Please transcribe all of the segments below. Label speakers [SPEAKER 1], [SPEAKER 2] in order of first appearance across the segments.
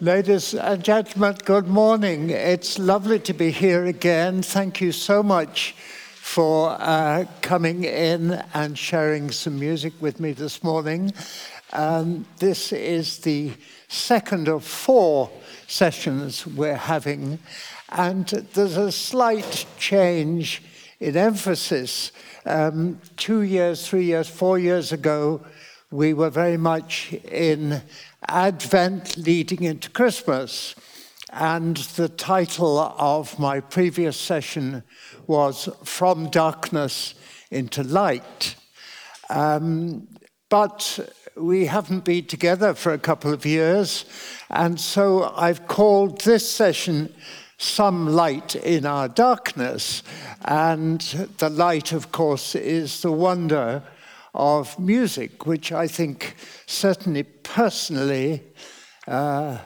[SPEAKER 1] Ladies and gentlemen, good morning. It's lovely to be here again. Thank you so much for uh, coming in and sharing some music with me this morning. Um, this is the second of four sessions we're having, and there's a slight change in emphasis. Um, two years, three years, four years ago, we were very much in Advent leading into Christmas. And the title of my previous session was From Darkness into Light. Um, but we haven't been together for a couple of years, and so I've called this session Some Light in Our Darkness. And the light, of course, is the wonder of music, which I think certainly personally, uh,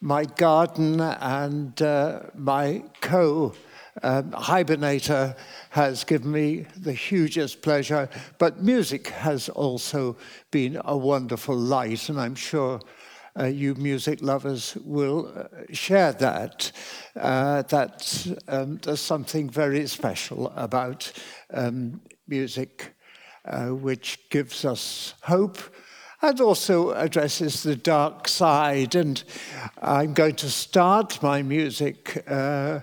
[SPEAKER 1] my garden and uh, my co um, hibernator has given me the hugest pleasure, but music has also been a wonderful light, and I'm sure uh, you music lovers will uh, share that. Uh, that um, there's something very special about um, music uh, which gives us hope and also addresses the dark side. And I'm going to start my music uh,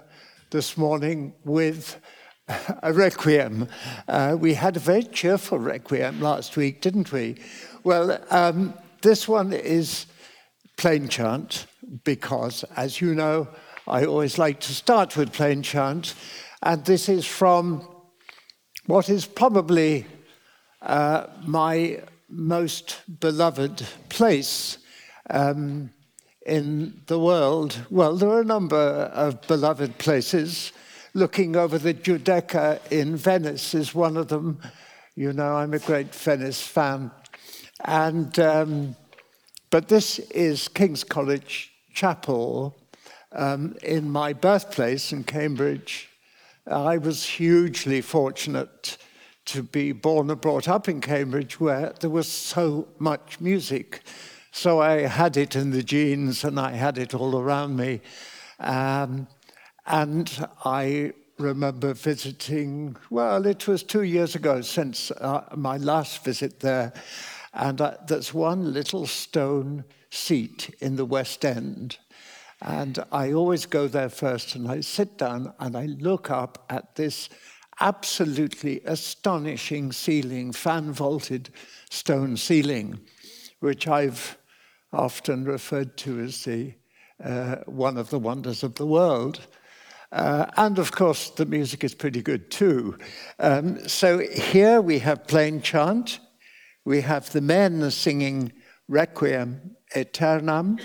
[SPEAKER 1] this morning with a requiem. Uh, we had a very cheerful requiem last week, didn't we? Well, um, this one is plain chant because, as you know, I always like to start with plain chant. And this is from what is probably uh, my most beloved place um, in the world. Well, there are a number of beloved places. Looking over the Giudecca in Venice is one of them. You know, I'm a great Venice fan. And, um, but this is King's College Chapel um, in my birthplace in Cambridge. I was hugely fortunate to be born and brought up in Cambridge where there was so much music. So I had it in the genes and I had it all around me. Um, and I remember visiting, well, it was two years ago since uh, my last visit there. And uh, there's one little stone seat in the West End. And I always go there first and I sit down and I look up at this absolutely astonishing ceiling, fan vaulted stone ceiling, which I've often referred to as the, uh, one of the wonders of the world. Uh, and of course, the music is pretty good too. Um, so here we have plain chant, we have the men singing Requiem Aeternam.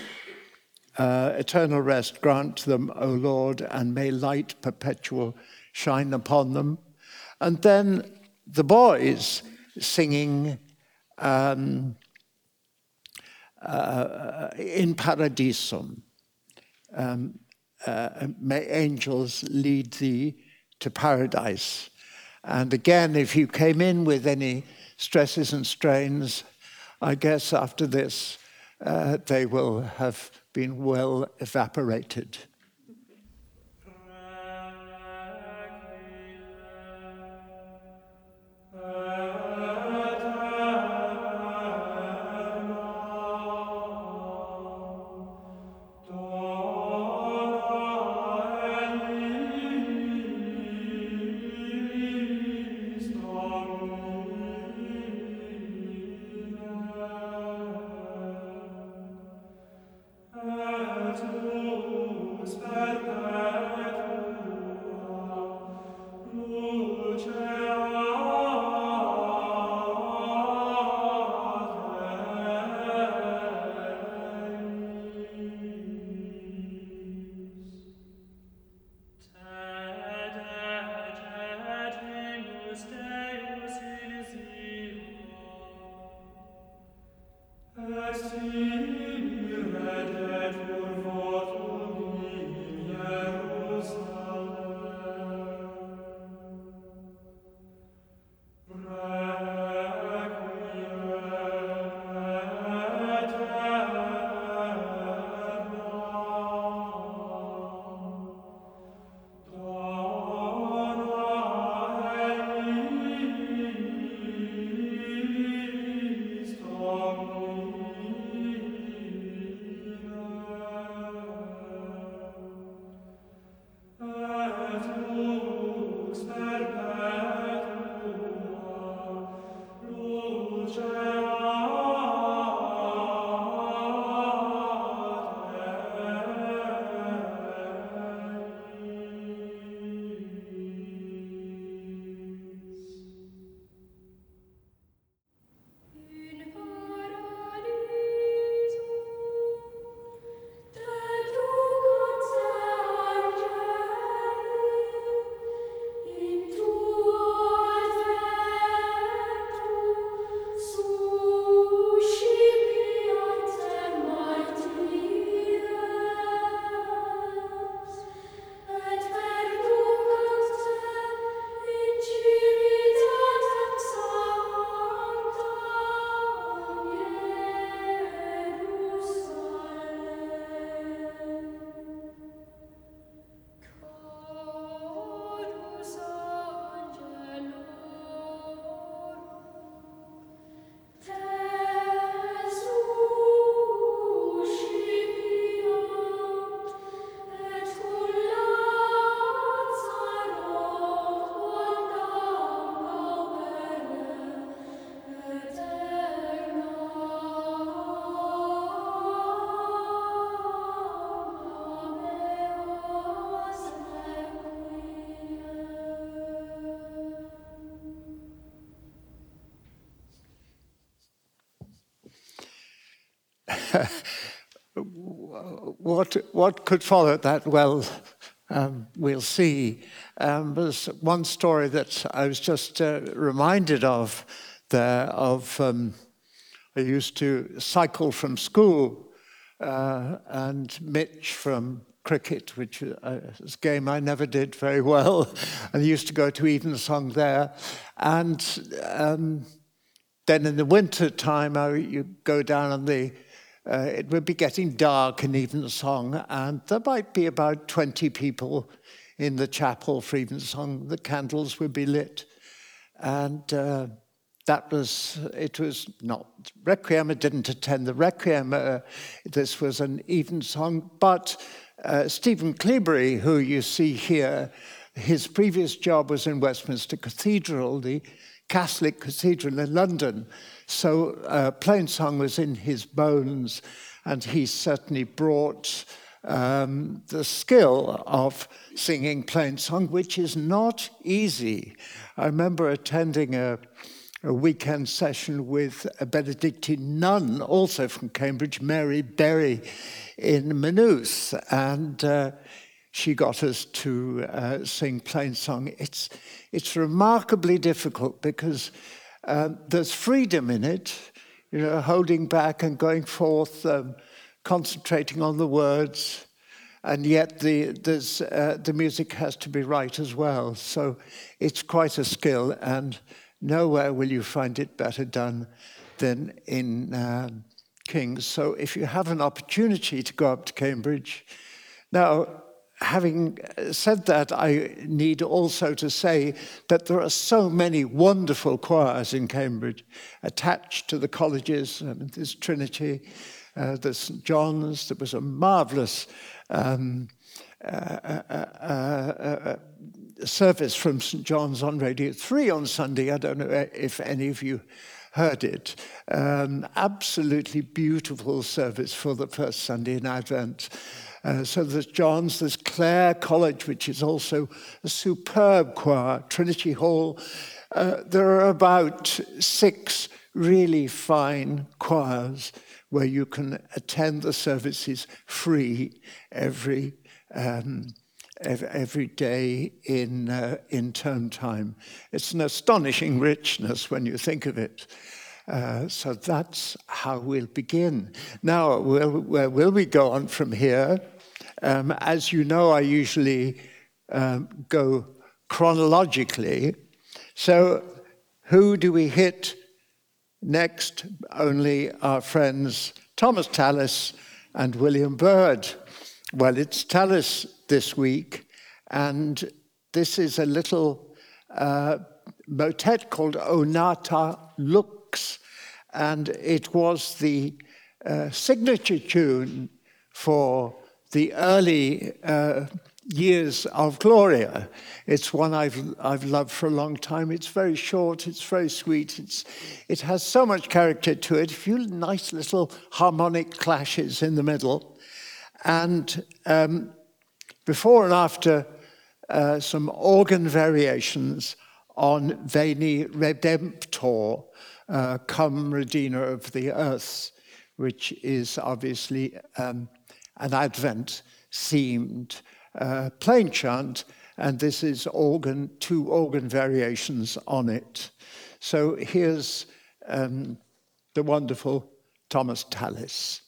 [SPEAKER 1] Uh, eternal rest grant them, O Lord, and may light perpetual shine upon them. And then the boys singing um, uh, in Paradisum. Um, uh, may angels lead thee to paradise. And again, if you came in with any stresses and strains, I guess after this, uh, they will have been well evaporated. What, could follow that? Well, um, we'll see. Um, there's one story that I was just uh, reminded of there of um, I used to cycle from school uh, and Mitch from cricket, which uh, is a game I never did very well, and I used to go to Evensong there. And um, then in the winter time, I, you go down on the uh, it would be getting dark in Evensong, and there might be about 20 people in the chapel for Evensong. The candles would be lit. And uh, that was, it was not Requiem. I didn't attend the Requiem. Uh, this was an Evensong. But uh, Stephen Cleobury, who you see here, his previous job was in Westminster Cathedral, the Catholic Cathedral in London. So uh, Plainsong was in his bones, and he certainly brought um, the skill of singing Plainsong, which is not easy. I remember attending a, a weekend session with a Benedictine nun, also from Cambridge, Mary Berry, in Maynooth, and uh, she got us to uh, sing Plainsong. It's, it's remarkably difficult because um, there's freedom in it, you know, holding back and going forth, um, concentrating on the words, and yet the, uh, the music has to be right as well. So it's quite a skill, and nowhere will you find it better done than in um, King's. So if you have an opportunity to go up to Cambridge, now having said that, I need also to say that there are so many wonderful choirs in Cambridge attached to the colleges. I mean, there's Trinity, uh, there's St. John's. There was a marvelous um, uh, uh, uh, uh service from St. John's on Radio 3 on Sunday. I don't know if any of you heard it. Um, absolutely beautiful service for the first Sunday in Advent. Uh, so there's John's, there's Clare College, which is also a superb choir, Trinity Hall. Uh, there are about six really fine choirs where you can attend the services free every um, every day in uh, in term time. It's an astonishing richness when you think of it. Uh, so that's how we'll begin. Now, where will we go on from here? Um, as you know, I usually um, go chronologically. So, who do we hit next? Only our friends Thomas Tallis and William Byrd. Well, it's Tallis this week, and this is a little uh, motet called O Nata Lux, and it was the uh, signature tune for the early uh, years of Gloria. It's one I've, I've loved for a long time. It's very short, it's very sweet, it's, it has so much character to it, a few nice little harmonic clashes in the middle. And um, before and after, uh, some organ variations on Veni Redemptor, uh, Come Redeemer of the Earth, which is obviously um, an Advent themed uh, plain chant, and this is organ, two organ variations on it. So here's um, the wonderful Thomas Tallis.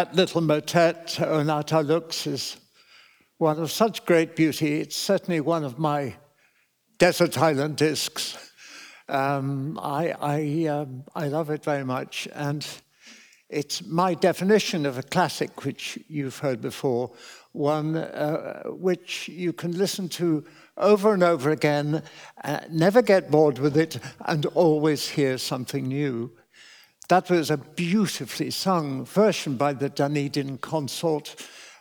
[SPEAKER 1] That little motet, O Nata Lux, is one of such great beauty. It's certainly one of my desert island discs. Um, I, I, um, I love it very much. And it's my definition of a classic, which you've heard before, one uh, which you can listen to over and over again, uh, never get bored with it, and always hear something new. That was a beautifully sung version by the Dunedin Consort,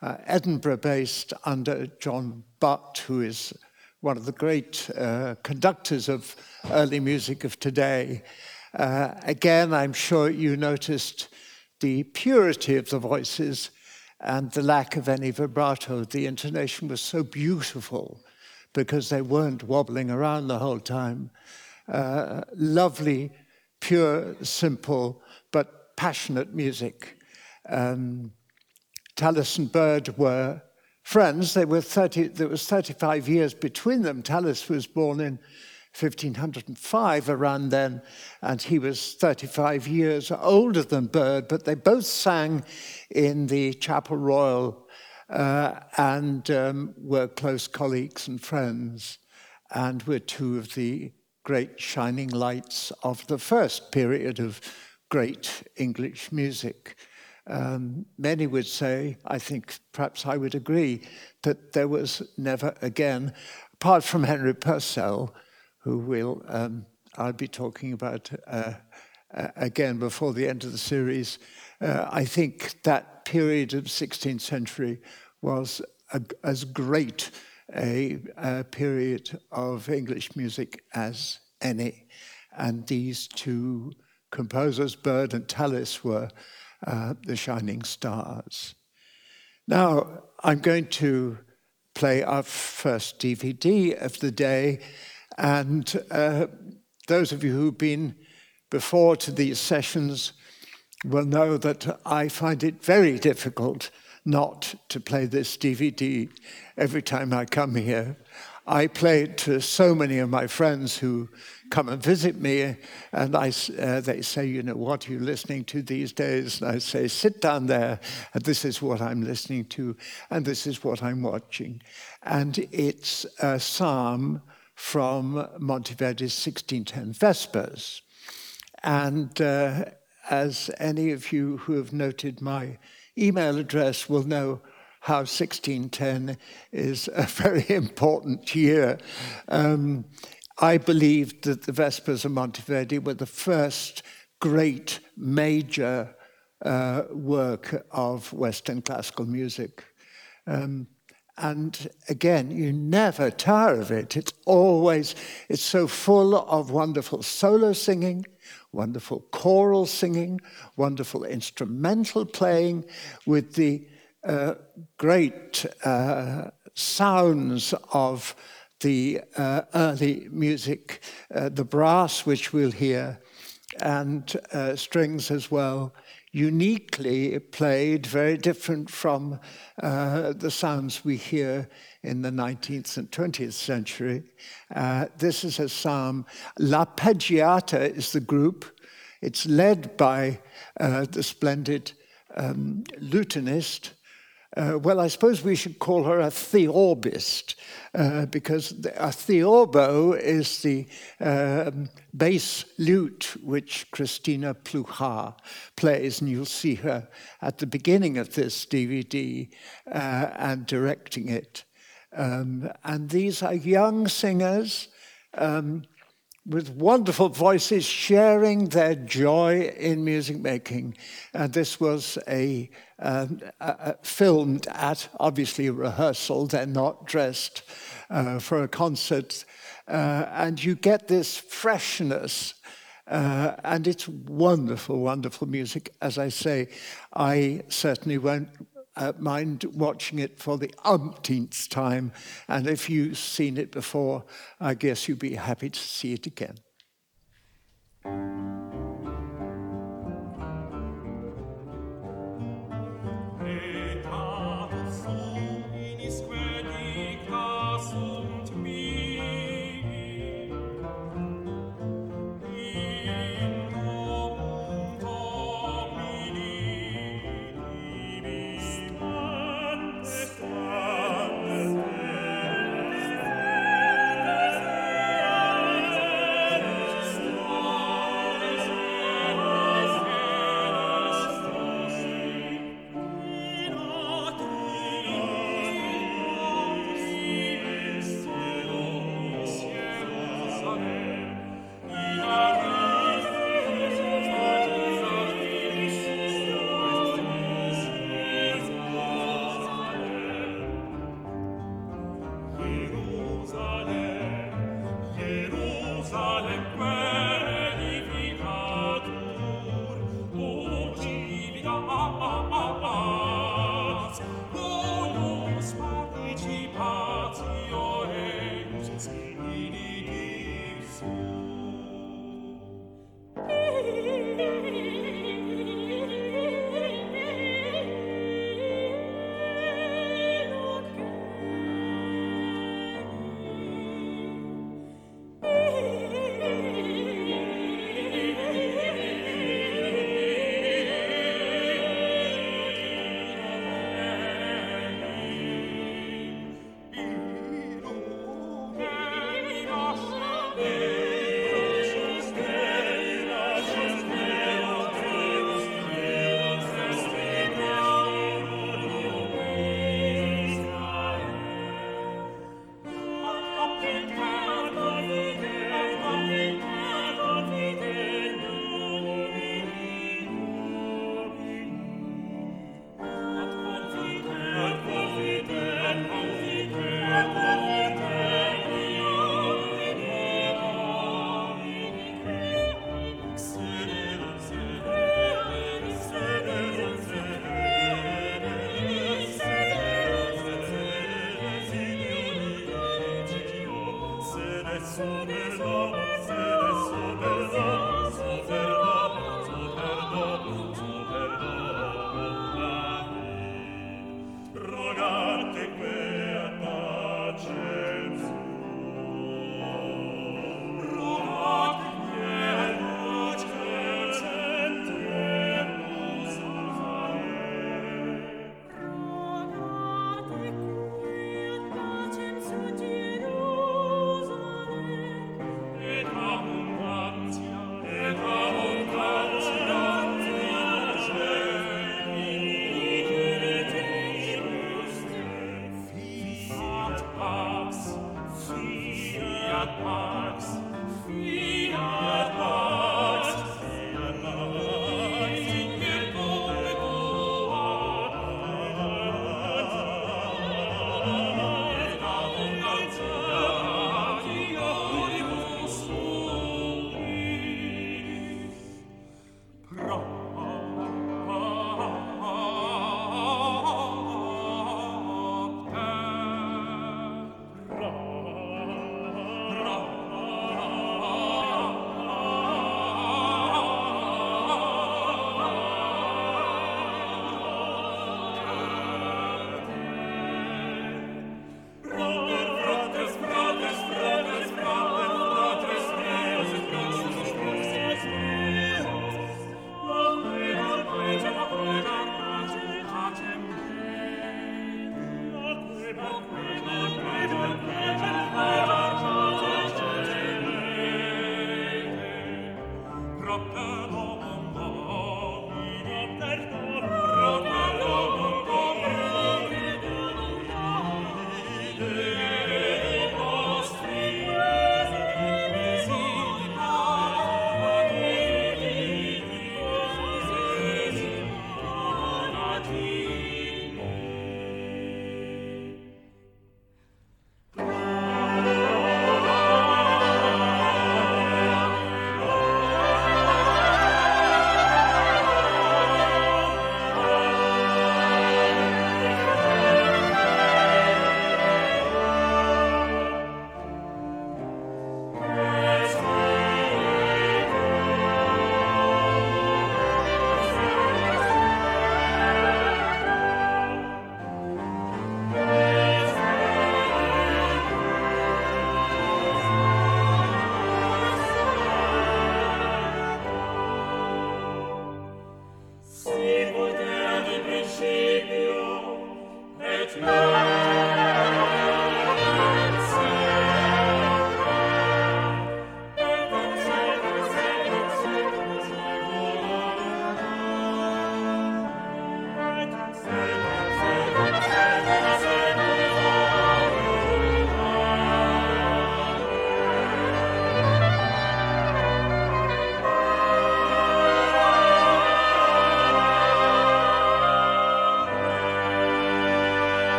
[SPEAKER 1] uh, Edinburgh based under John Butt, who is one of the great uh, conductors of early music of today. Uh, again, I'm sure you noticed the purity of the voices and the lack of any vibrato. The intonation was so beautiful because they weren't wobbling around the whole time. Uh, lovely, pure, simple, but passionate music. Um, Tallis and Byrd were friends. They were 30, there was 35 years between them. Tallis was born in 1505 around then, and he was 35 years older than Byrd, but they both sang in the Chapel Royal uh, and um, were close colleagues and friends, and were two of the great shining lights of the first period of great English music. Um, many would say, I think perhaps I would agree, that there was never again, apart from Henry Purcell, who will um, I'll be talking about uh, uh, again before the end of the series. Uh, I think that period of 16th century was a, as great a, a, period of English music as any. And these two composers, Byrd and Tallis, were uh, the shining stars. Now, I'm going to play our first DVD of the day. And uh, those of you who've been before to these sessions will know that I find it very difficult not to play this DVD every time I come here. I play it to so many of my friends who come and visit me, and I, uh, they say, You know, what are you listening to these days? And I say, Sit down there, and this is what I'm listening to, and this is what I'm watching. And it's a psalm from Monteverdi's 1610 Vespers. And uh, as any of you who have noted my email address will know, how 1610 is a very important year. Um, I believed that the Vespers of Monteverdi were the first great major uh, work of Western classical music. Um, and again, you never tire of it. It's always, it's so full of wonderful solo singing, wonderful choral singing, wonderful instrumental playing with the uh, great uh, sounds of the uh, early music, uh, the brass, which we'll hear, and uh, strings as well uniquely played, very different from uh, the sounds we hear in the 19th and 20th century. Uh, this is a psalm. L'Arpeggiata is the group. It's led by uh, the splendid um, lutenist uh, well, I suppose we should call her a theorbist, uh, because a theorbo is the uh, bass lute which Christina Pluhar plays, and you'll see her at the beginning of this DVD uh, and directing it. Um, and these are young singers. Um, with wonderful voices sharing their joy in music making. And this was a, um, filmed at obviously a rehearsal. They're not dressed uh, for a concert. Uh, and you get this freshness. Uh, and it's wonderful, wonderful music. As I say, I certainly won't uh, mind watching it for the umpteenth time. And if you've seen it before, I guess you'd be happy to see it again.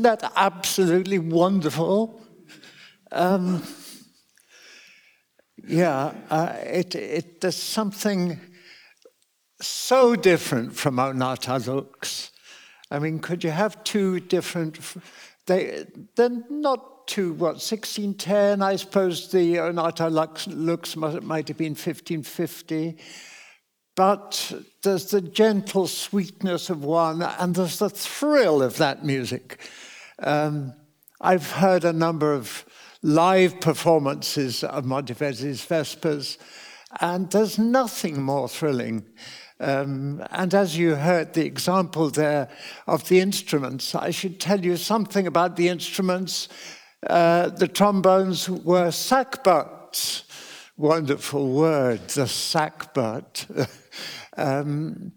[SPEAKER 1] Isn't that absolutely wonderful? Um, yeah, uh, it, it, something so different from O Nata Lux. I mean, could you have two different? They, they're not two, what, 1610? I suppose the O Nata Lux, looks might have been 1550. But there's the gentle sweetness of one, and there's the thrill of that music. Um, I've heard a number of live performances of Monteverdi's Vespers, and there's nothing more thrilling. Um, and as you heard the example there of the instruments, I should tell you something about the instruments. Uh, the trombones were sackbuts. Wonderful word, the sackbut. um,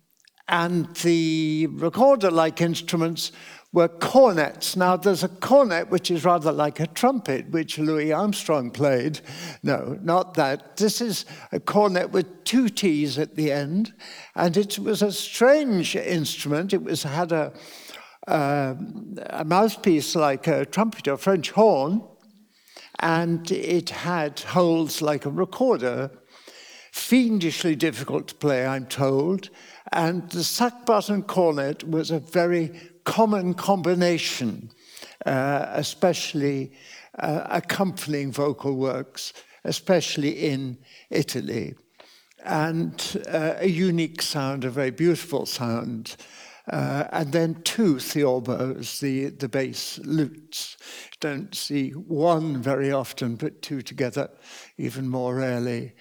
[SPEAKER 1] and the recorder like instruments were cornetts. Now, there's a cornet which is rather like a trumpet, which Louis Armstrong played. No, not that. This is a cornett with two T's at the end, and it was a strange instrument. It was had a, uh, a mouthpiece like a trumpet or French horn, and it had holes like a recorder. Fiendishly difficult to play, I'm told. And the sackbut and cornett was a very common combination, uh, especially uh, accompanying vocal works, especially in Italy. And uh, a unique sound, a very beautiful sound. Uh, and then two theorbos, the, the bass lutes. Don't see one very often, but two together even more rarely.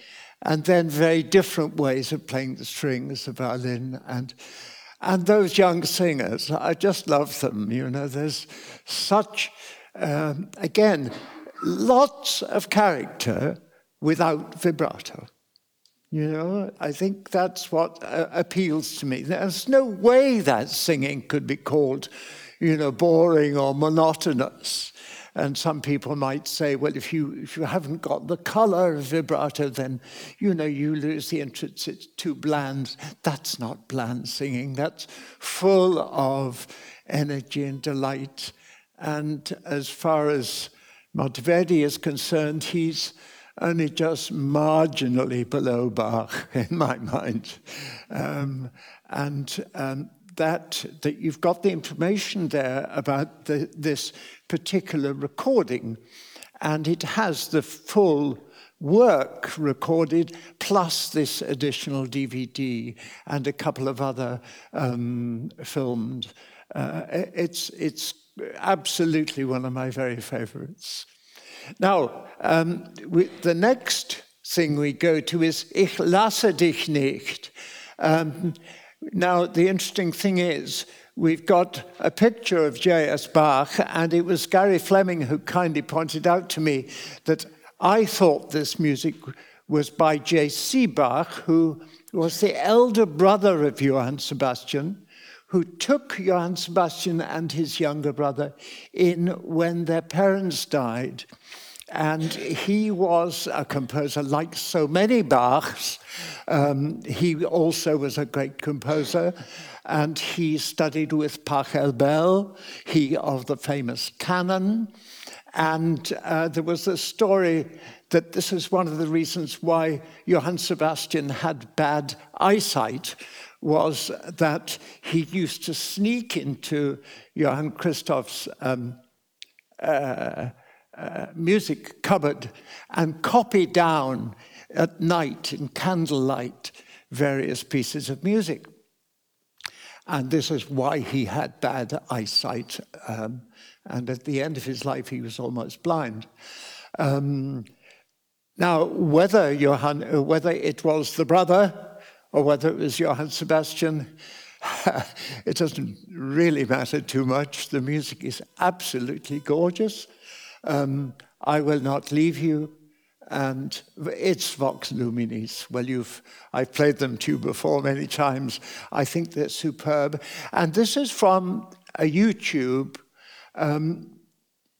[SPEAKER 1] And then very different ways of playing the strings, the violin, and and those young singers, I just love them. You know, there's such, um, again, lots of character without vibrato. You know, I think that's what uh, appeals to me. There's no way that singing could be called, you know, boring or monotonous. And some people might say, well, if you, if you haven't got the color of vibrato, then, you know, you lose the interest. It's too bland. That's not bland singing. That's full of energy and delight. And as far as Monteverdi is concerned, he's only just marginally below Bach in my mind. Um, and um, that, that you've got the information there about the, this particular recording, and it has the full work recorded, plus this additional DVD and a couple of other um, filmed. Uh, it's, it's absolutely one of my very favorites. Now, um, we, the next thing we go to is Ich lasse dich nicht. Um, now, the interesting thing is, we've got a picture of J.S. Bach, and it was Gary Fleming who kindly pointed out to me that I thought this music was by J.C. Bach, who was the elder brother of Johann Sebastian, who took Johann Sebastian and his younger brother in when their parents died. And he was a composer like so many Bachs. Um, he also was a great composer, and he studied with Pachelbel, he of the famous canon. And uh, there was a story that this is one of the reasons why Johann Sebastian had bad eyesight was that he used to sneak into Johann Christoph's um, uh, uh, music cupboard and copy down at night in candlelight various pieces of music. And this is why he had bad eyesight. Um, and at the end of his life, he was almost blind. Um, now, whether, Johann, whether it was the brother or whether it was Johann Sebastian, it doesn't really matter too much. The music is absolutely gorgeous. Um, I will not leave you. And it's Vox Luminis. Well, you've, I've played them to you before many times. I think they're superb. And this is from a YouTube. Um,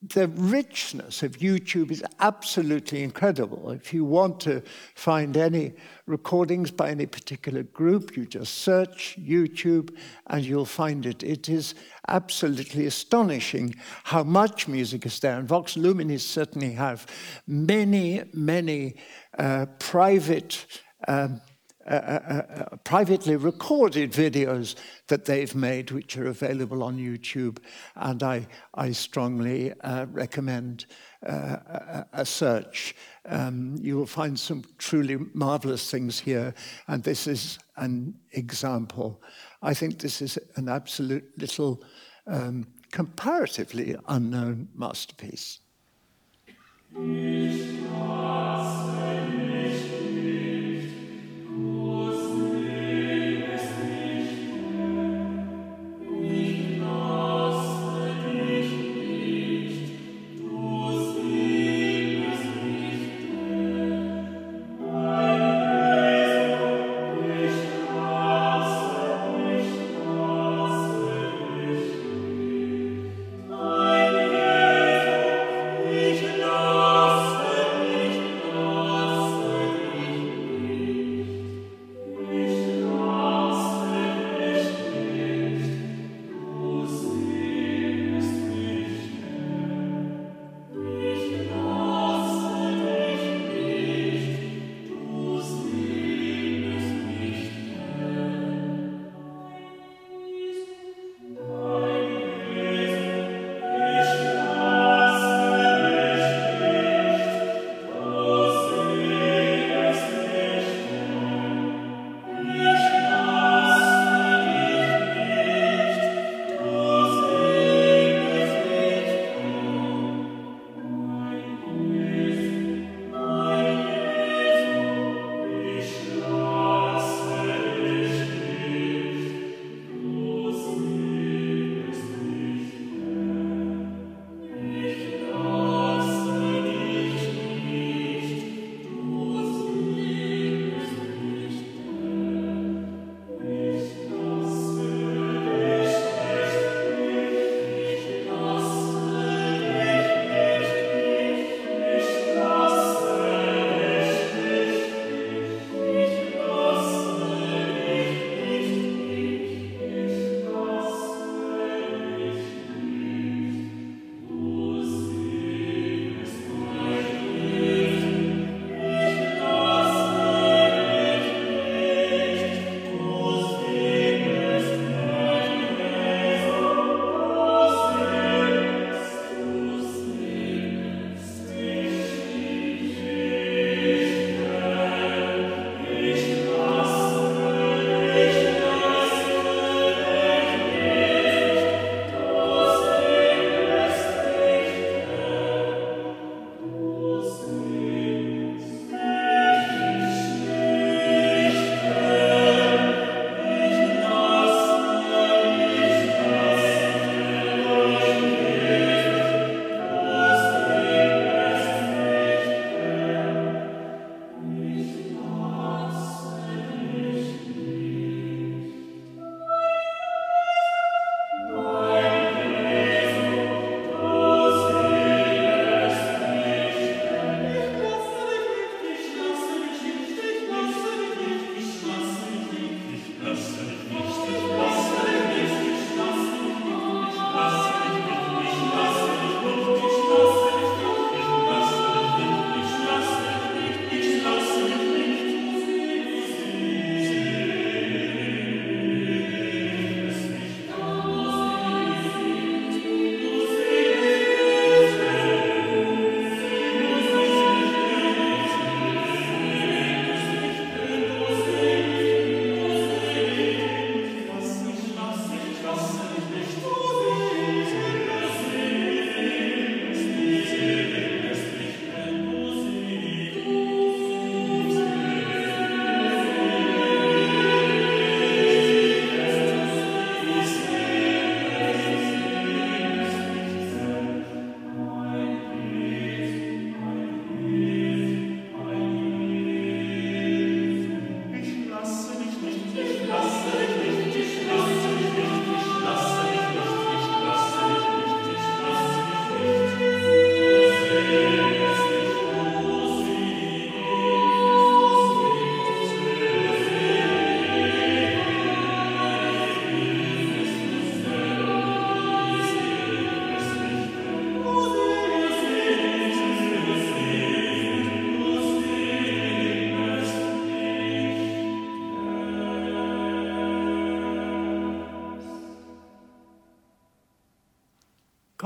[SPEAKER 1] the richness of YouTube is absolutely incredible. If you want to find any recordings by any particular group, you just search YouTube and you'll find it. It is absolutely astonishing how much music is there. And Vox Luminis certainly have many, many uh, private um, uh, uh, uh, privately recorded videos that they've made, which are available on YouTube. And I, I strongly uh, recommend a, a, search. Um, you will find some truly marvelous things here. And this is an example. I think this is an absolute little, um, comparatively unknown masterpiece.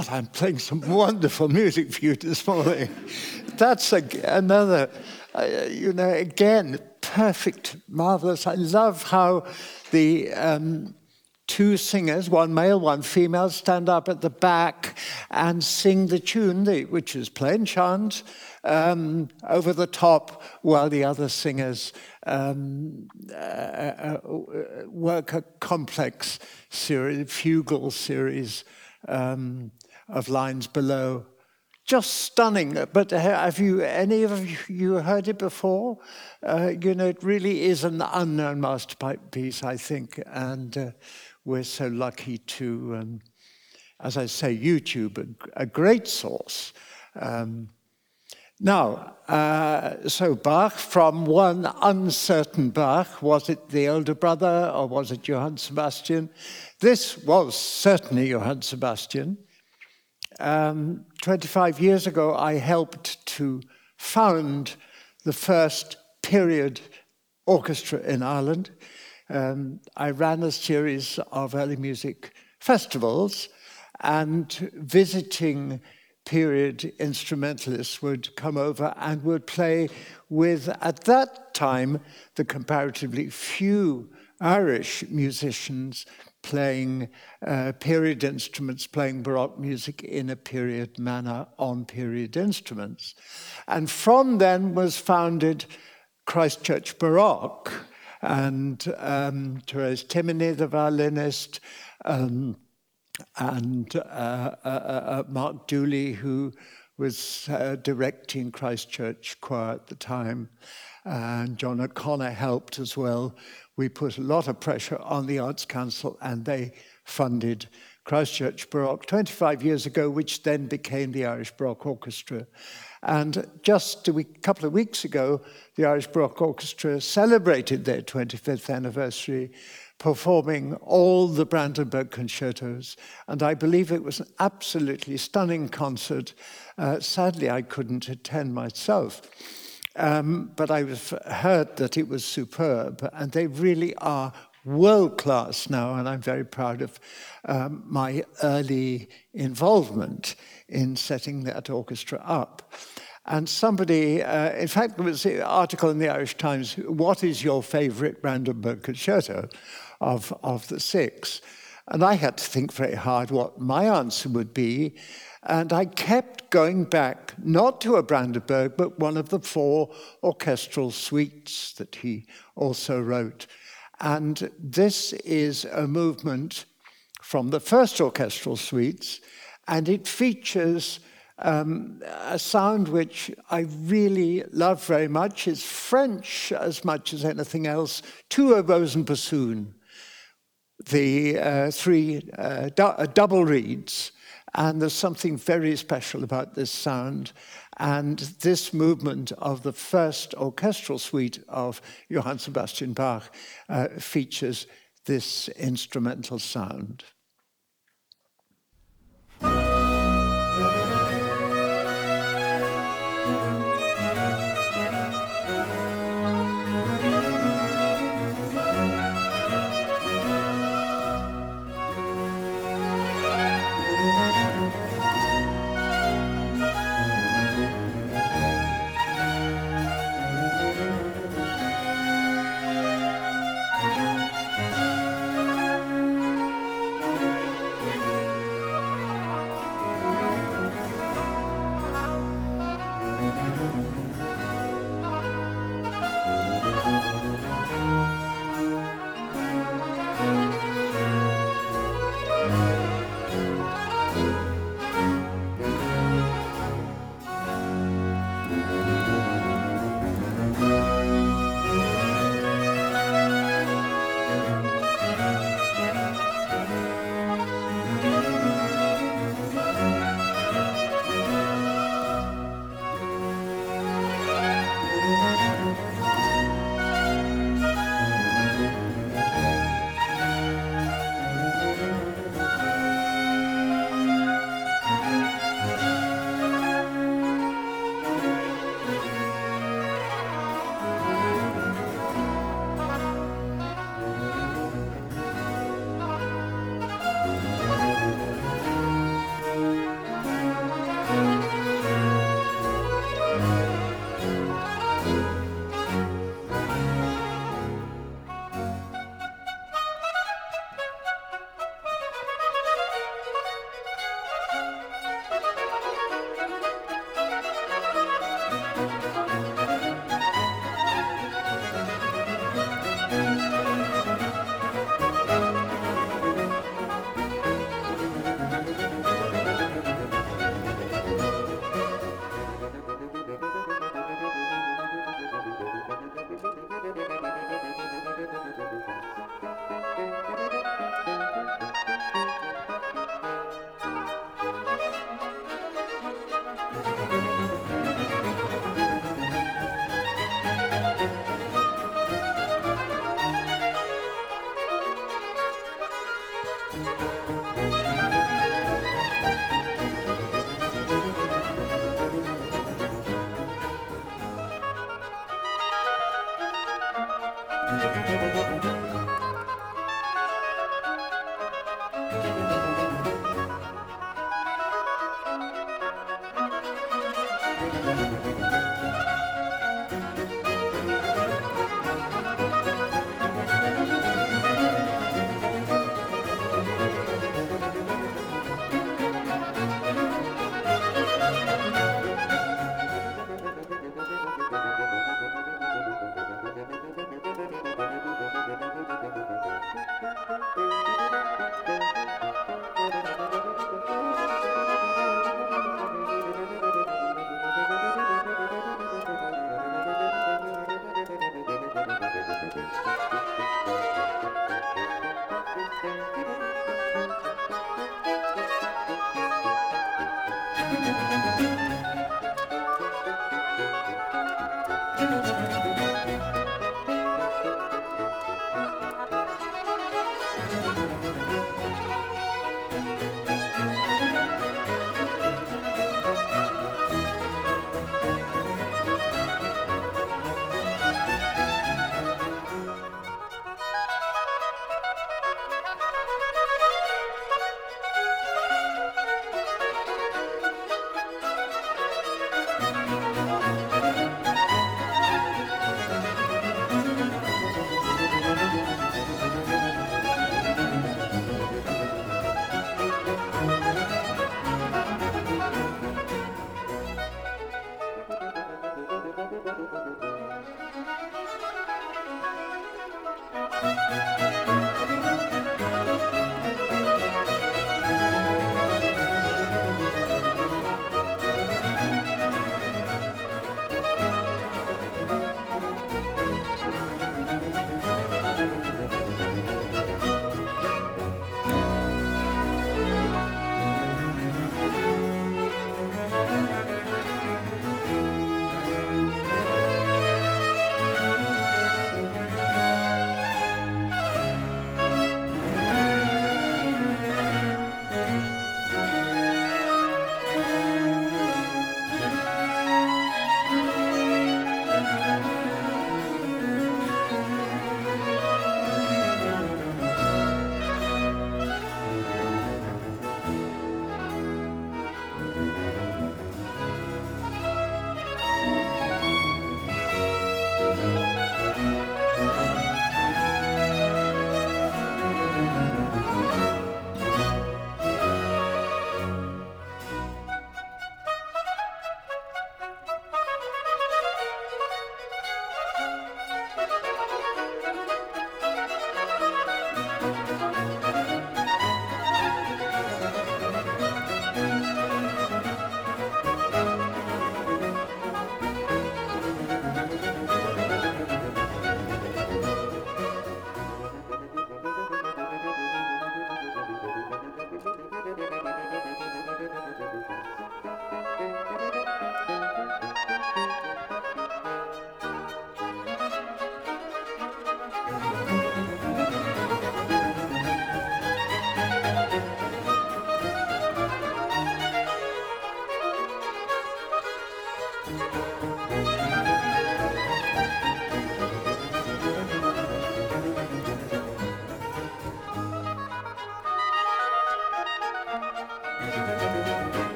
[SPEAKER 1] God, I'm playing some wonderful music for you this morning. That's a, another, uh, you know, again, perfect, marvelous. I love how the um, two singers, one male, one female, stand up at the back and sing the tune, which is plain chant, um, over the top, while the other singers um, uh, uh, work a complex series, fugal series um, of lines below. Just stunning. But have you any of you heard it before? Uh, you know, it really is an unknown masterpiece, I think, and uh, we're so lucky to, um, as I say, YouTube, a, great source. Um, now, uh, so Bach, from one uncertain Bach, was it the older brother or was it Johann Sebastian? This was certainly Johann Sebastian. Um, 25 years ago, I helped to found the first period orchestra in Ireland. Um, I ran a series of early music festivals, and visiting period instrumentalists would come over and would play with, at that time, the comparatively few Irish musicians playing uh, period instruments, playing Baroque music in a period manner on period instruments. And from then was founded Christchurch Baroque, and um, Therese Timoney, the violinist, um, and uh, uh, uh, uh, Mark Duley, who was uh, directing Christchurch Choir at the time, and John O'Connor helped as well. We put a lot of pressure on the Arts Council, and they funded Christchurch Baroque 25 years ago, which then became the Irish Baroque Orchestra. And just a week, couple of weeks ago, the Irish Baroque Orchestra celebrated their 25th anniversary, performing all the Brandenburg concertos. And I believe it was an absolutely stunning concert. Uh, sadly, I couldn't attend myself. Um, but I've heard that it was superb, and they really are world class now, and I'm very proud of um, my early involvement in setting that orchestra up. And somebody, uh, in fact, there was an article in the Irish Times, what is your favorite Brandenburg concerto of, of the six? And I had to think very hard what my answer would be. And I kept going back, not to a Brandenburg, but one of the four orchestral suites that he also wrote. And this is a movement from the first orchestral suites, and it features um, a sound which I really love very much. It's French as much as anything else, two oboes and bassoon, the uh, three uh, du- uh, double reeds. And there's something very special about this sound. And this movement of the first orchestral suite of Johann Sebastian Bach uh, features this instrumental sound.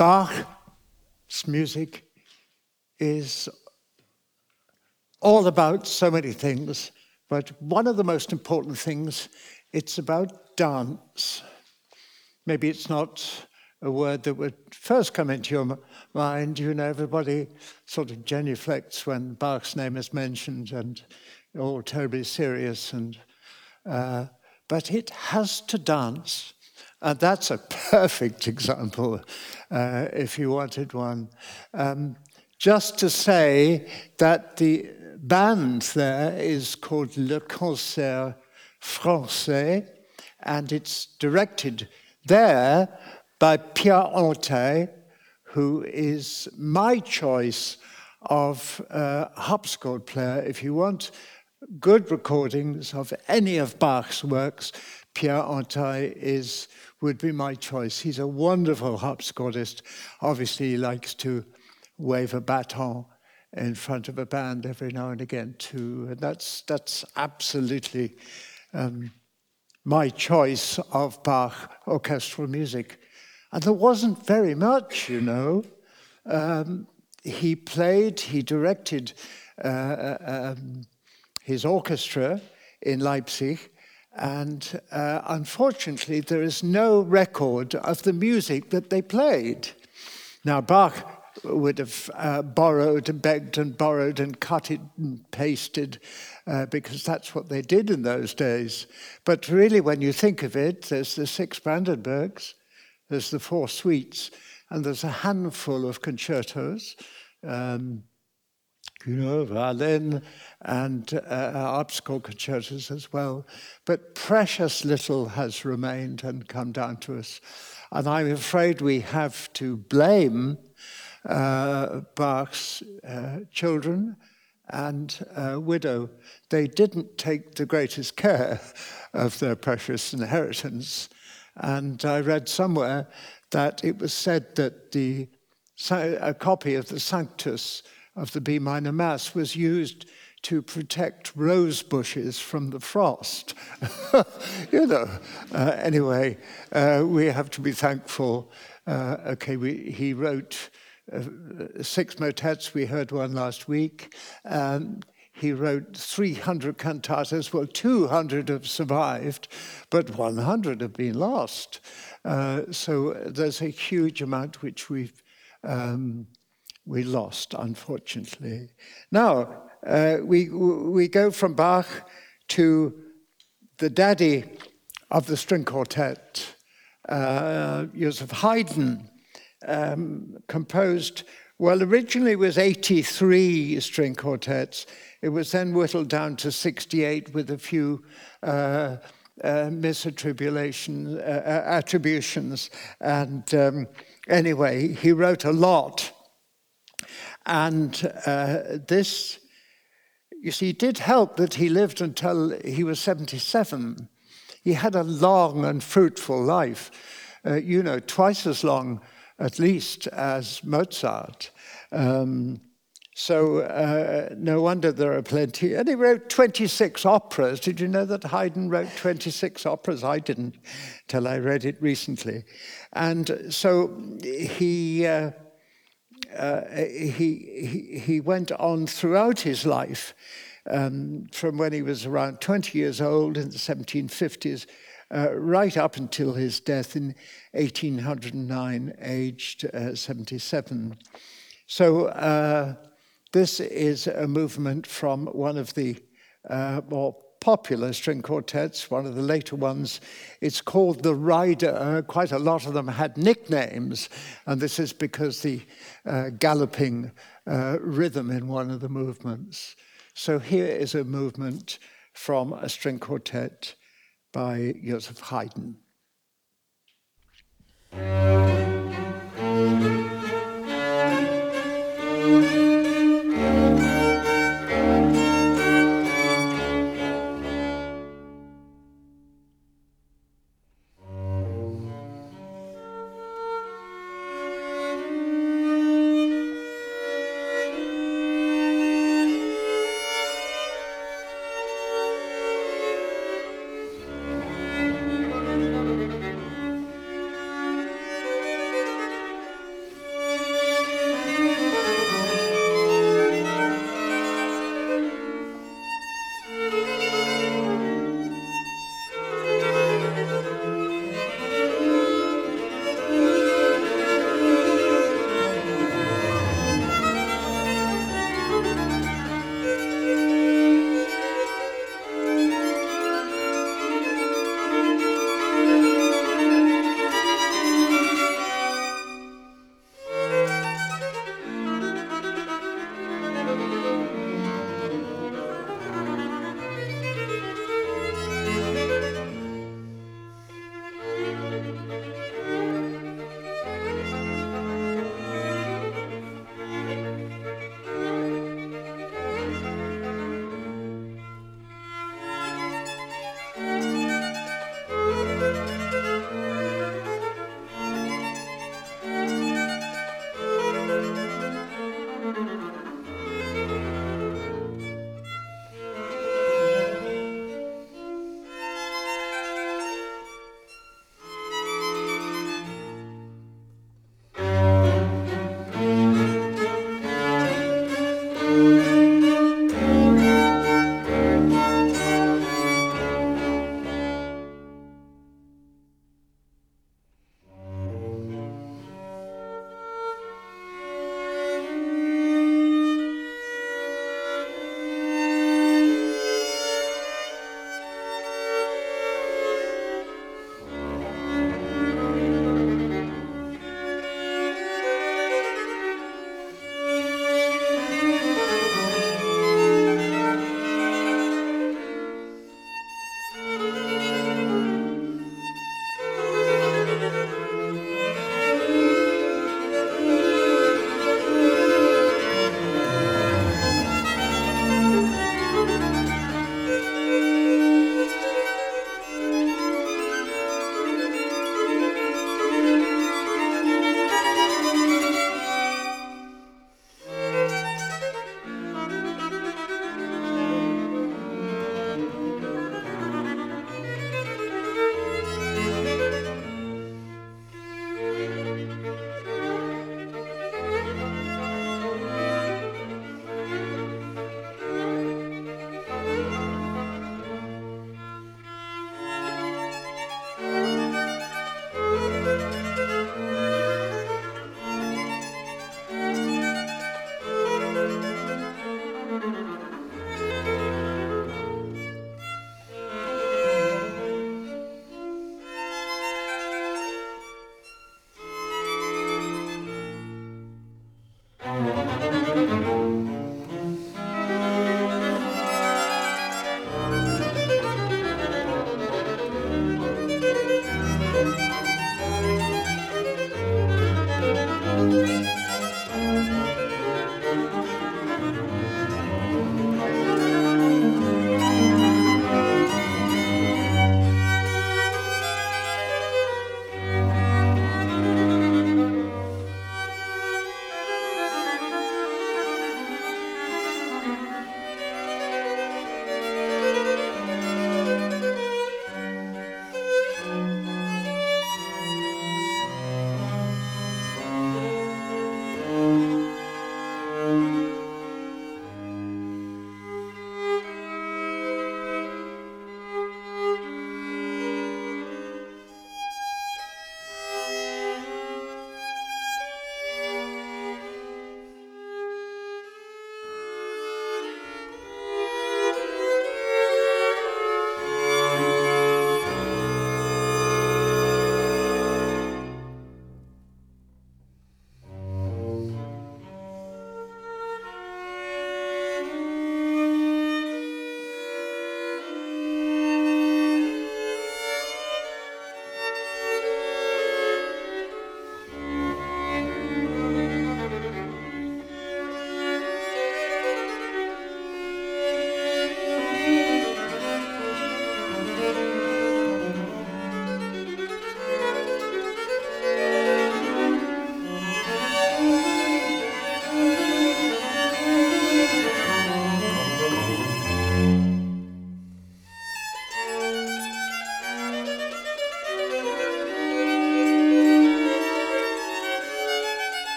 [SPEAKER 1] Bach's music is all about so many things, but one of the most important things, it's about dance. Maybe it's not a word that would first come into your mind. You know, everybody sort of genuflects when Bach's name is mentioned and all terribly serious. And, uh, but it has to dance. And that's a perfect example, uh, if you wanted one. Um, just to say that the band there is called Le Concert Français, and it's directed there by Pierre Hantaï, who is my choice of uh, harpsichord player. If you want good recordings of any of Bach's works, Pierre Hantaï is would be my choice. He's a wonderful harpsichordist. Obviously, he likes to wave a baton in front of a band every now and again too, and that's that's absolutely um, my choice of Bach orchestral music. And there wasn't very much, you know. Um, he played, he directed uh, uh um, his orchestra in Leipzig, and uh, unfortunately, there is no record of the music that they played. Now, Bach would have uh, borrowed and begged and borrowed and cut it and pasted uh, because that's what they did in those days. But really, when you think of it, there's the six Brandenburgs, there's the four suites, and there's a handful of concertos. Um, you know, violin and uh, harpsichord concertos as well. But precious little has remained and come down to us. And I'm afraid we have to blame uh, Bach's uh, children and uh, widow. They didn't take the greatest care of their precious inheritance. And I read somewhere that it was said that the, a copy of the Sanctus of the B minor Mass was used to protect rose bushes from the frost. you know, uh, anyway, uh, we have to be thankful. Uh, okay, we, he wrote uh, six motets, we heard one last week. Um, he wrote 300 cantatas. Well, 200 have survived, but 100 have been lost. Uh, so there's a huge amount which we've um, we lost, unfortunately. Now, uh, we, we go from Bach to the daddy of the string quartet, uh, Joseph Haydn, um, composed, well, originally was 83 string quartets. It was then whittled down to 68 with a few uh, uh, misattributions, uh, uh, attributions. And um, anyway, he wrote a lot and uh, this, you see, did help that he lived until he was 77. He had a long and fruitful life, uh, you know, twice as long at least as Mozart. Um, so uh, no wonder there are plenty. And he wrote 26 operas. Did you know that Haydn wrote 26 operas? I didn't till I read it recently. And so he, uh, uh, he, he, went on throughout his life um, from when he was around 20 years old in the 1750s uh, right up until his death in 1809, aged uh, 77. So uh, this is a movement from one of the uh, more popular string quartets, one of the later ones. It's called the Rider. Quite a lot of them had nicknames, and this is because the uh, galloping uh, rhythm in one of the movements. So here is a movement from a string quartet by Joseph Haydn.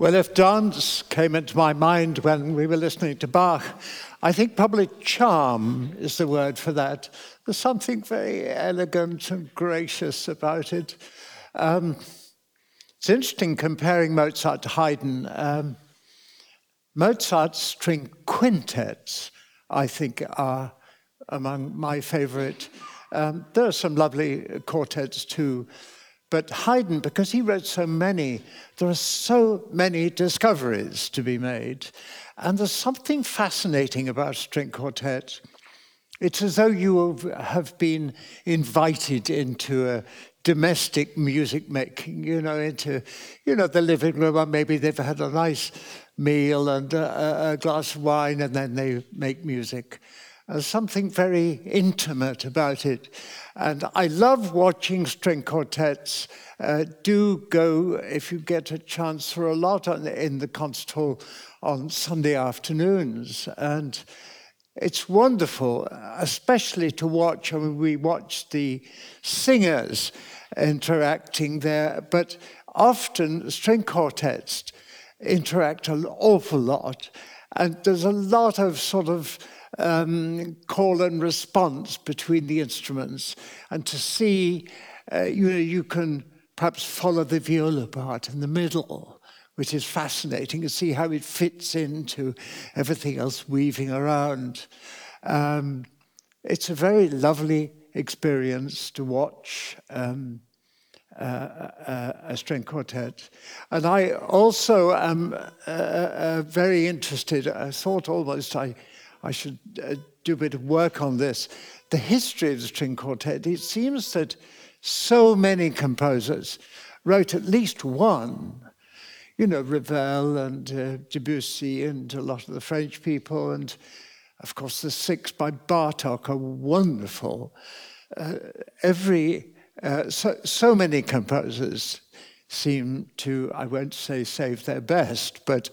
[SPEAKER 1] Well, if dance came into my mind when we were listening to Bach, I think probably charm is the word for that. There's something very elegant and gracious about it. Um, it's interesting comparing Mozart to Haydn. Um, Mozart's string quintets, I think, are among my favorite. Um, there are some lovely quartets too. But Haydn, because he wrote so many, there are so many discoveries to be made. And there's something fascinating about string quartet. It's as though you have been invited into a domestic music making, you know, into, you know, the living room, and maybe they've had a nice meal and a, a glass of wine, and then they make music. There's something very intimate about it. And I love watching string quartets. Uh, do go, if you get a chance, for a lot on, in the concert hall on Sunday afternoons. And it's wonderful, especially to watch. I mean, we watch the singers interacting there, but often string quartets interact an awful lot. And there's a lot of sort of um, call and response between the instruments, and to see, uh, you know, you can perhaps follow the viola part in the middle, which is fascinating, and see how it fits into everything else weaving around. Um, it's a very lovely experience to watch. Um, uh, uh, a string quartet. And I also am uh, uh very interested, I thought almost I I should uh, do a bit of work on this. The history of the string quartet, it seems that so many composers wrote at least one. You know, Ravel and uh, Debussy and a lot of the French people, and of course the six by Bartok are wonderful. Uh, every uh, so, so many composers seem to, I won't say save their best, but,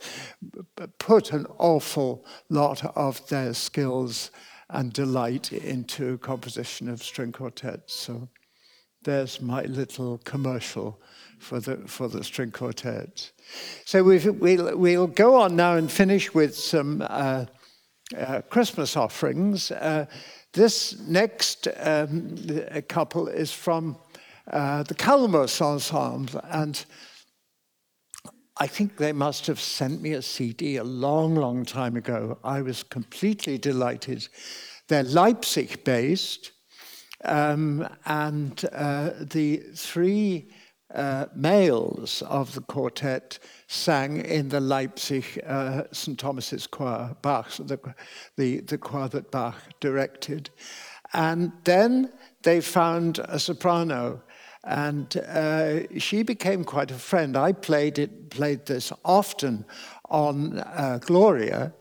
[SPEAKER 1] put an awful lot of their skills and delight into composition of string quartets. So there's my little commercial for the, for the string quartet. So we will we'll go on now and finish with some uh, uh, Christmas offerings. Uh, this next um, couple is from uh, the Calmus Ensemble, and I think they must have sent me a CD a long, long time ago. I was completely delighted. They're Leipzig based, um, and uh, the three uh, males of the quartet sang in the Leipzig uh, St. Thomas's choir, Bach, the, the, the choir that Bach directed. And then they found a soprano and uh, she became quite a friend. I played it, played this often on uh, Gloria,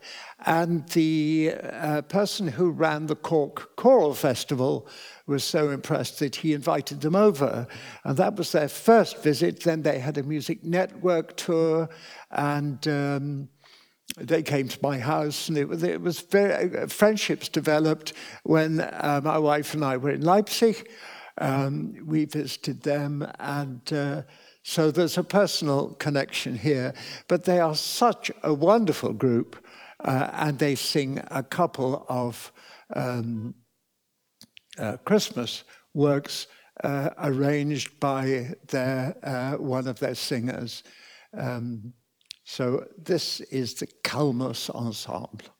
[SPEAKER 1] and the uh, person who ran the Cork Choral Festival was so impressed that he invited them over. And that was their first visit. Then they had a music network tour, and um, they came to my house, and it was, it was very, friendships developed when uh, my wife and I were in Leipzig. Um, we visited them, and uh, so there's a personal connection here. But they are such a wonderful group, uh, and they sing a couple of um, uh, Christmas works uh, arranged by their, uh, one of their singers. Um, so this is the Calmus Ensemble.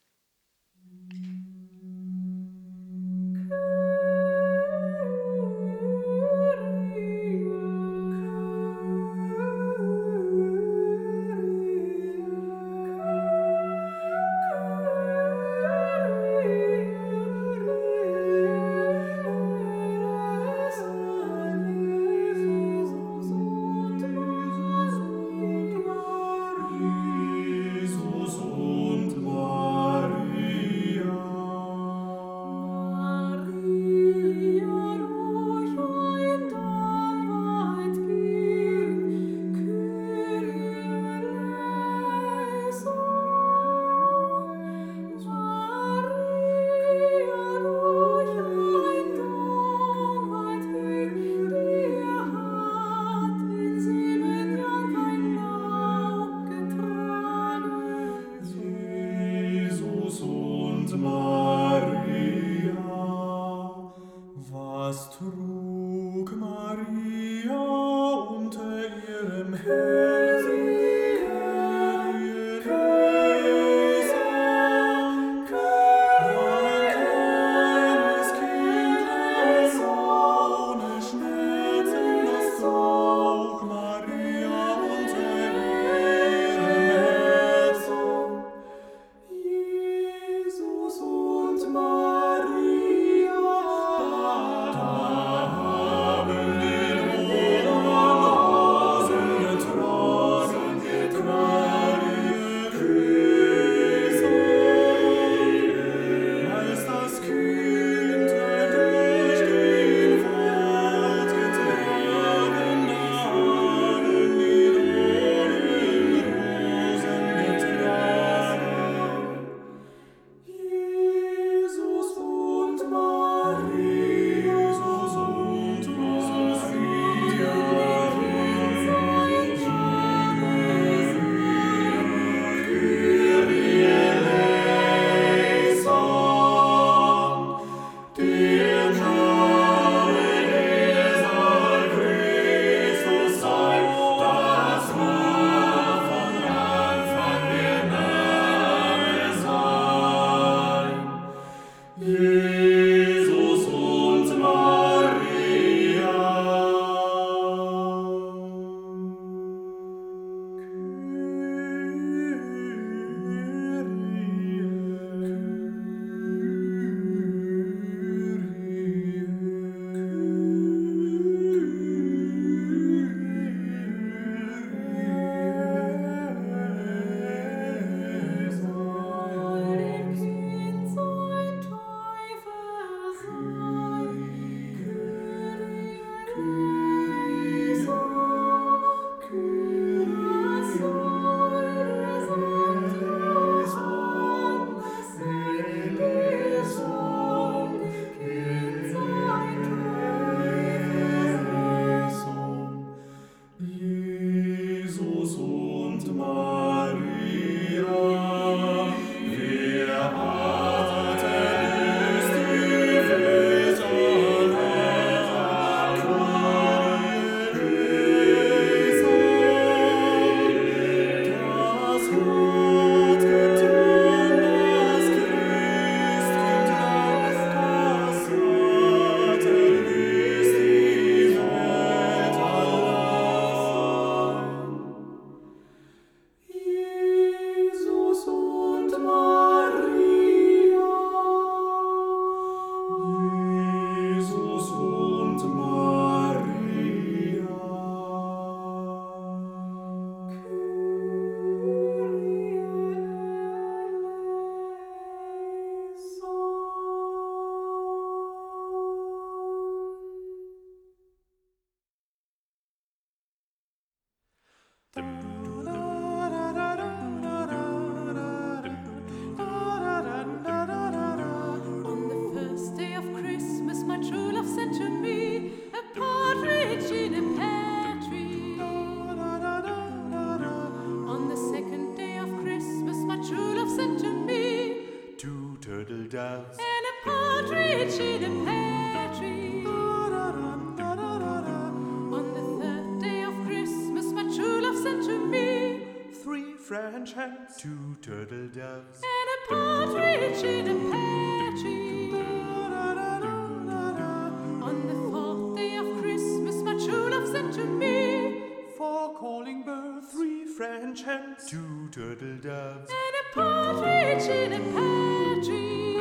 [SPEAKER 2] French hens, two turtle doves.
[SPEAKER 3] And a partridge in a pear tree.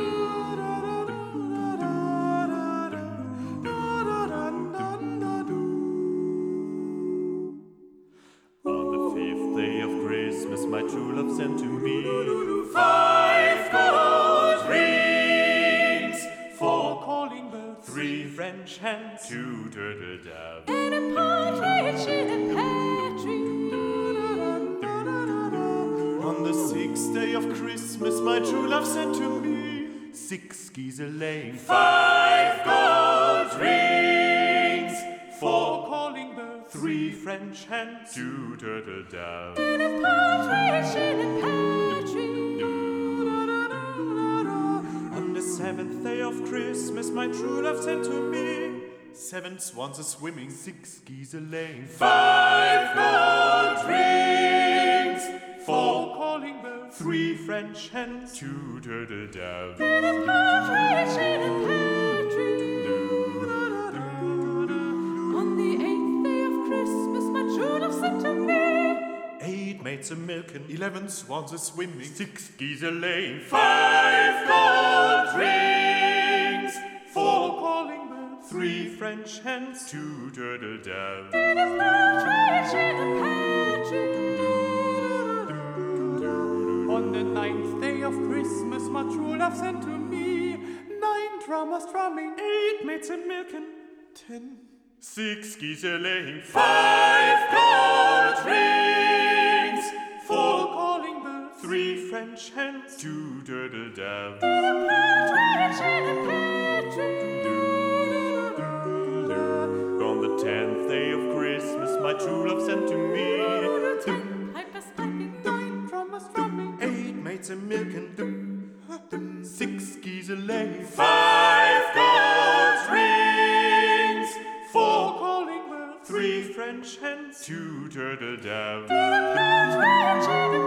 [SPEAKER 3] On the
[SPEAKER 2] fifth day of Christmas, my true love sent to me five gold rings, four calling birds, three French hens, two turtle doves.
[SPEAKER 3] And a
[SPEAKER 2] my true sent to me six geese a laying, five gold rings, four calling birds, three French hens, two turtle doves.
[SPEAKER 3] And a partridge in a pear tree.
[SPEAKER 2] On the seventh day of Christmas, my true love sent to me seven swans a swimming, six geese a laying, five gold rings, four calling birds, three French hens, two turtle doves.
[SPEAKER 3] And a partridge in a pear tree. On the eighth day of Christmas, my love sent to me.
[SPEAKER 2] Eight maids a milking, eleven swans a swimming, six geese a laying, five gold rings, four calling birds, three French hens, two turtle doves. On the ninth day of Christmas, my true love sent to me. Nine drummers drumming, eight maids a milking, ten, six geese a laying, five gold rings, four calling birds, three French hens, two turtle doves.
[SPEAKER 3] And a partridge in a pear tree.
[SPEAKER 2] On the tenth day of Christmas, my true love sent to me eight maids a milking, six geese a laying, five gold rings, four calling birds, three French hens, two turtle doves.
[SPEAKER 3] partridge in a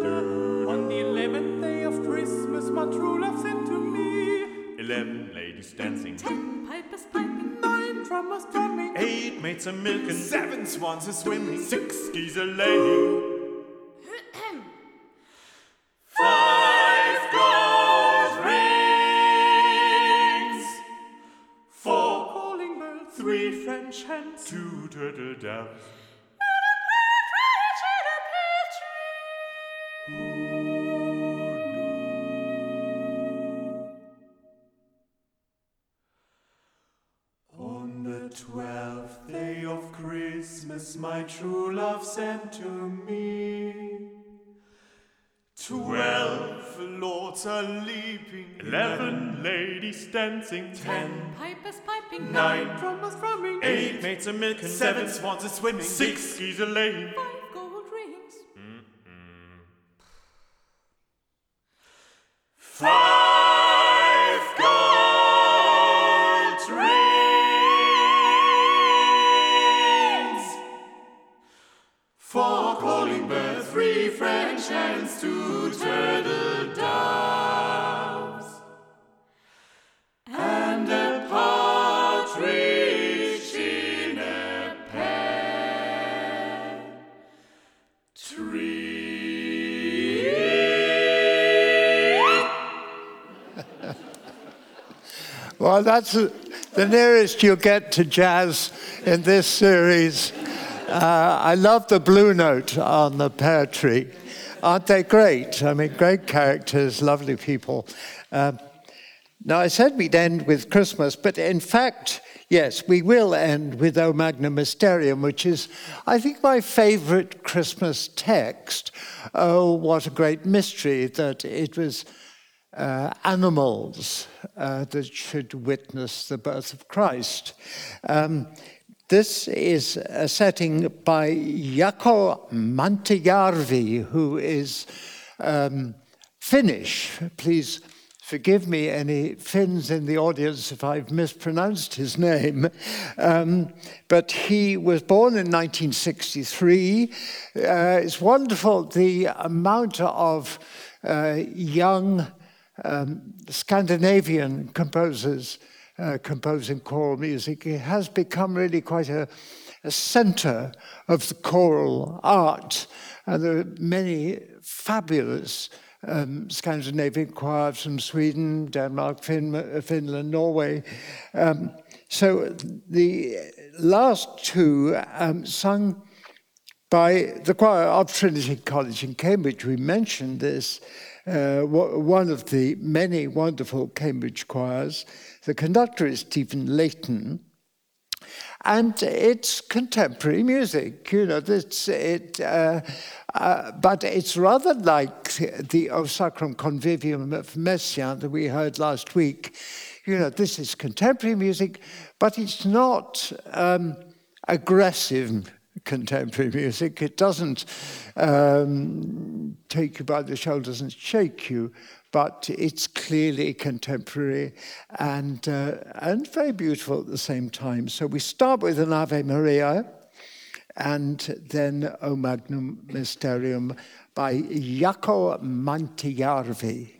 [SPEAKER 3] pear.
[SPEAKER 2] On the eleventh day of Christmas, my true love sent to me. Eleven ladies dancing,
[SPEAKER 3] Ten pipers piping,
[SPEAKER 2] nine drummers drumming, eight maids a milking, seven swans a swimming, six geese a laying. Five gold rings, four calling birds, three French hens, two turtle doves. Eleven ladies dancing, ten,
[SPEAKER 3] Pipers piping,
[SPEAKER 2] nine drummers drumming, eight maids a milking, seven swans a swimming, six. Geese a laying.
[SPEAKER 3] five
[SPEAKER 1] That's the nearest you'll get to jazz in this series. Uh, I love the blue note on the pear tree. Aren't they great? I mean, great characters, lovely people. Um, now, I said we'd end with Christmas, but in fact, yes, we will end with O Magnum Mysterium, which is, I think, my favorite Christmas text. Oh, what a great mystery that it was uh, animals uh, that should witness the birth of Christ. Um, this is a setting by Jaakko Mäntyjärvi, who is um, Finnish. Please forgive me, any Finns in the audience, if I've mispronounced his name. Um, but he was born in 1963. Uh, it's wonderful the amount of uh, young um, Scandinavian composers uh, composing choral music. It has become really quite a, a center of the choral art. And there are many fabulous um, Scandinavian choirs from Sweden, Denmark, fin- Finland, Norway. Um, so the last two um, sung by the choir of Trinity College in Cambridge. We mentioned this, uh, one of the many wonderful Cambridge choirs. The conductor is Stephen Layton. And it's contemporary music, you know. It's, it, uh, uh, but it's rather like the O Sacrum Convivium of Messiaen that we heard last week. You know, this is contemporary music, but it's not um, aggressive contemporary music. It doesn't um, take you by the shoulders and shake you, but it's clearly contemporary and, uh, and very beautiful at the same time. So we start with an Ave Maria and then O Magnum Mysterium by Jaakko Mäntyjärvi.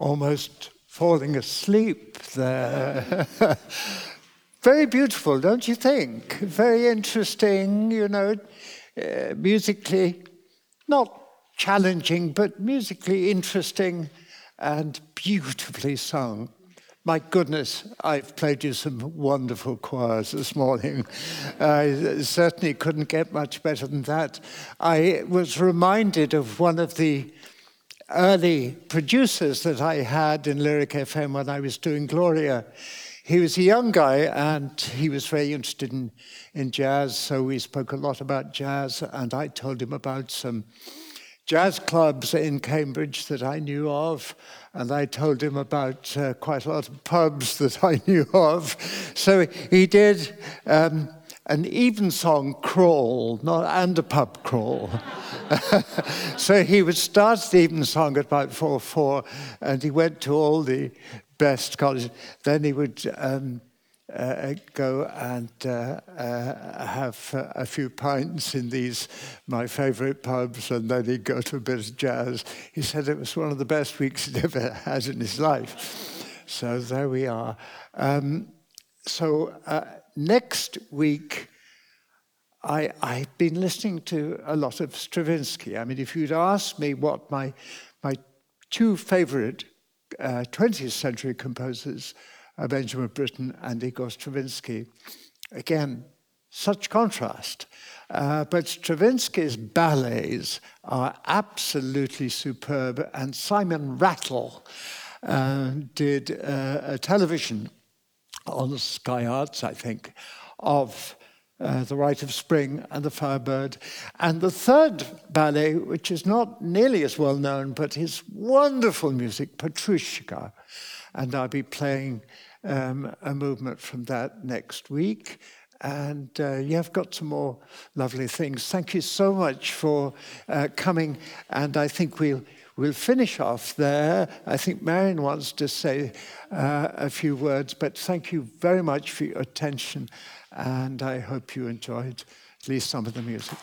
[SPEAKER 1] Almost falling asleep there. Very beautiful, don't you think? Very interesting, you know, uh, musically, not challenging, but musically interesting and beautifully sung. My goodness, I've played you some wonderful choirs this morning. I certainly couldn't get much better than that. I was reminded of one of the early producers that I had in Lyric FM when I was doing Gloria. He was a young guy and he was very interested in, in jazz, so we spoke a lot about jazz, and I told him about some jazz clubs in Cambridge that I knew of, and I told him about uh, quite a lot of pubs that I knew of. So he did um, an evensong crawl, not and a pub crawl. so he would start the evensong at about four four, and he went to all the best colleges. Then he would um, uh, go and uh, uh, have a few pints in these, my favourite pubs, and then he'd go to a bit of jazz. He said it was one of the best weeks he'd ever had in his life. So there we are. Um, so uh, next week, I, I've been listening to a lot of Stravinsky. I mean, if you'd asked me what my, my two favourite uh, 20th century composers, are Benjamin Britten and Igor Stravinsky. Again, such contrast. Uh, but Stravinsky's ballets are absolutely superb, and Simon Rattle uh, did uh, a television on Sky Arts, I think, of uh, The Rite of Spring and The Firebird. And the third ballet, which is not nearly as well known, but is wonderful music, Petrushka. And I'll be playing um, a movement from that next week. And uh, you have got some more lovely things. Thank you so much for uh, coming. And I think we'll, we'll finish off there. I think Marion wants to say uh, a few words, but thank you very much for your attention and I hope you enjoyed at least some of the music.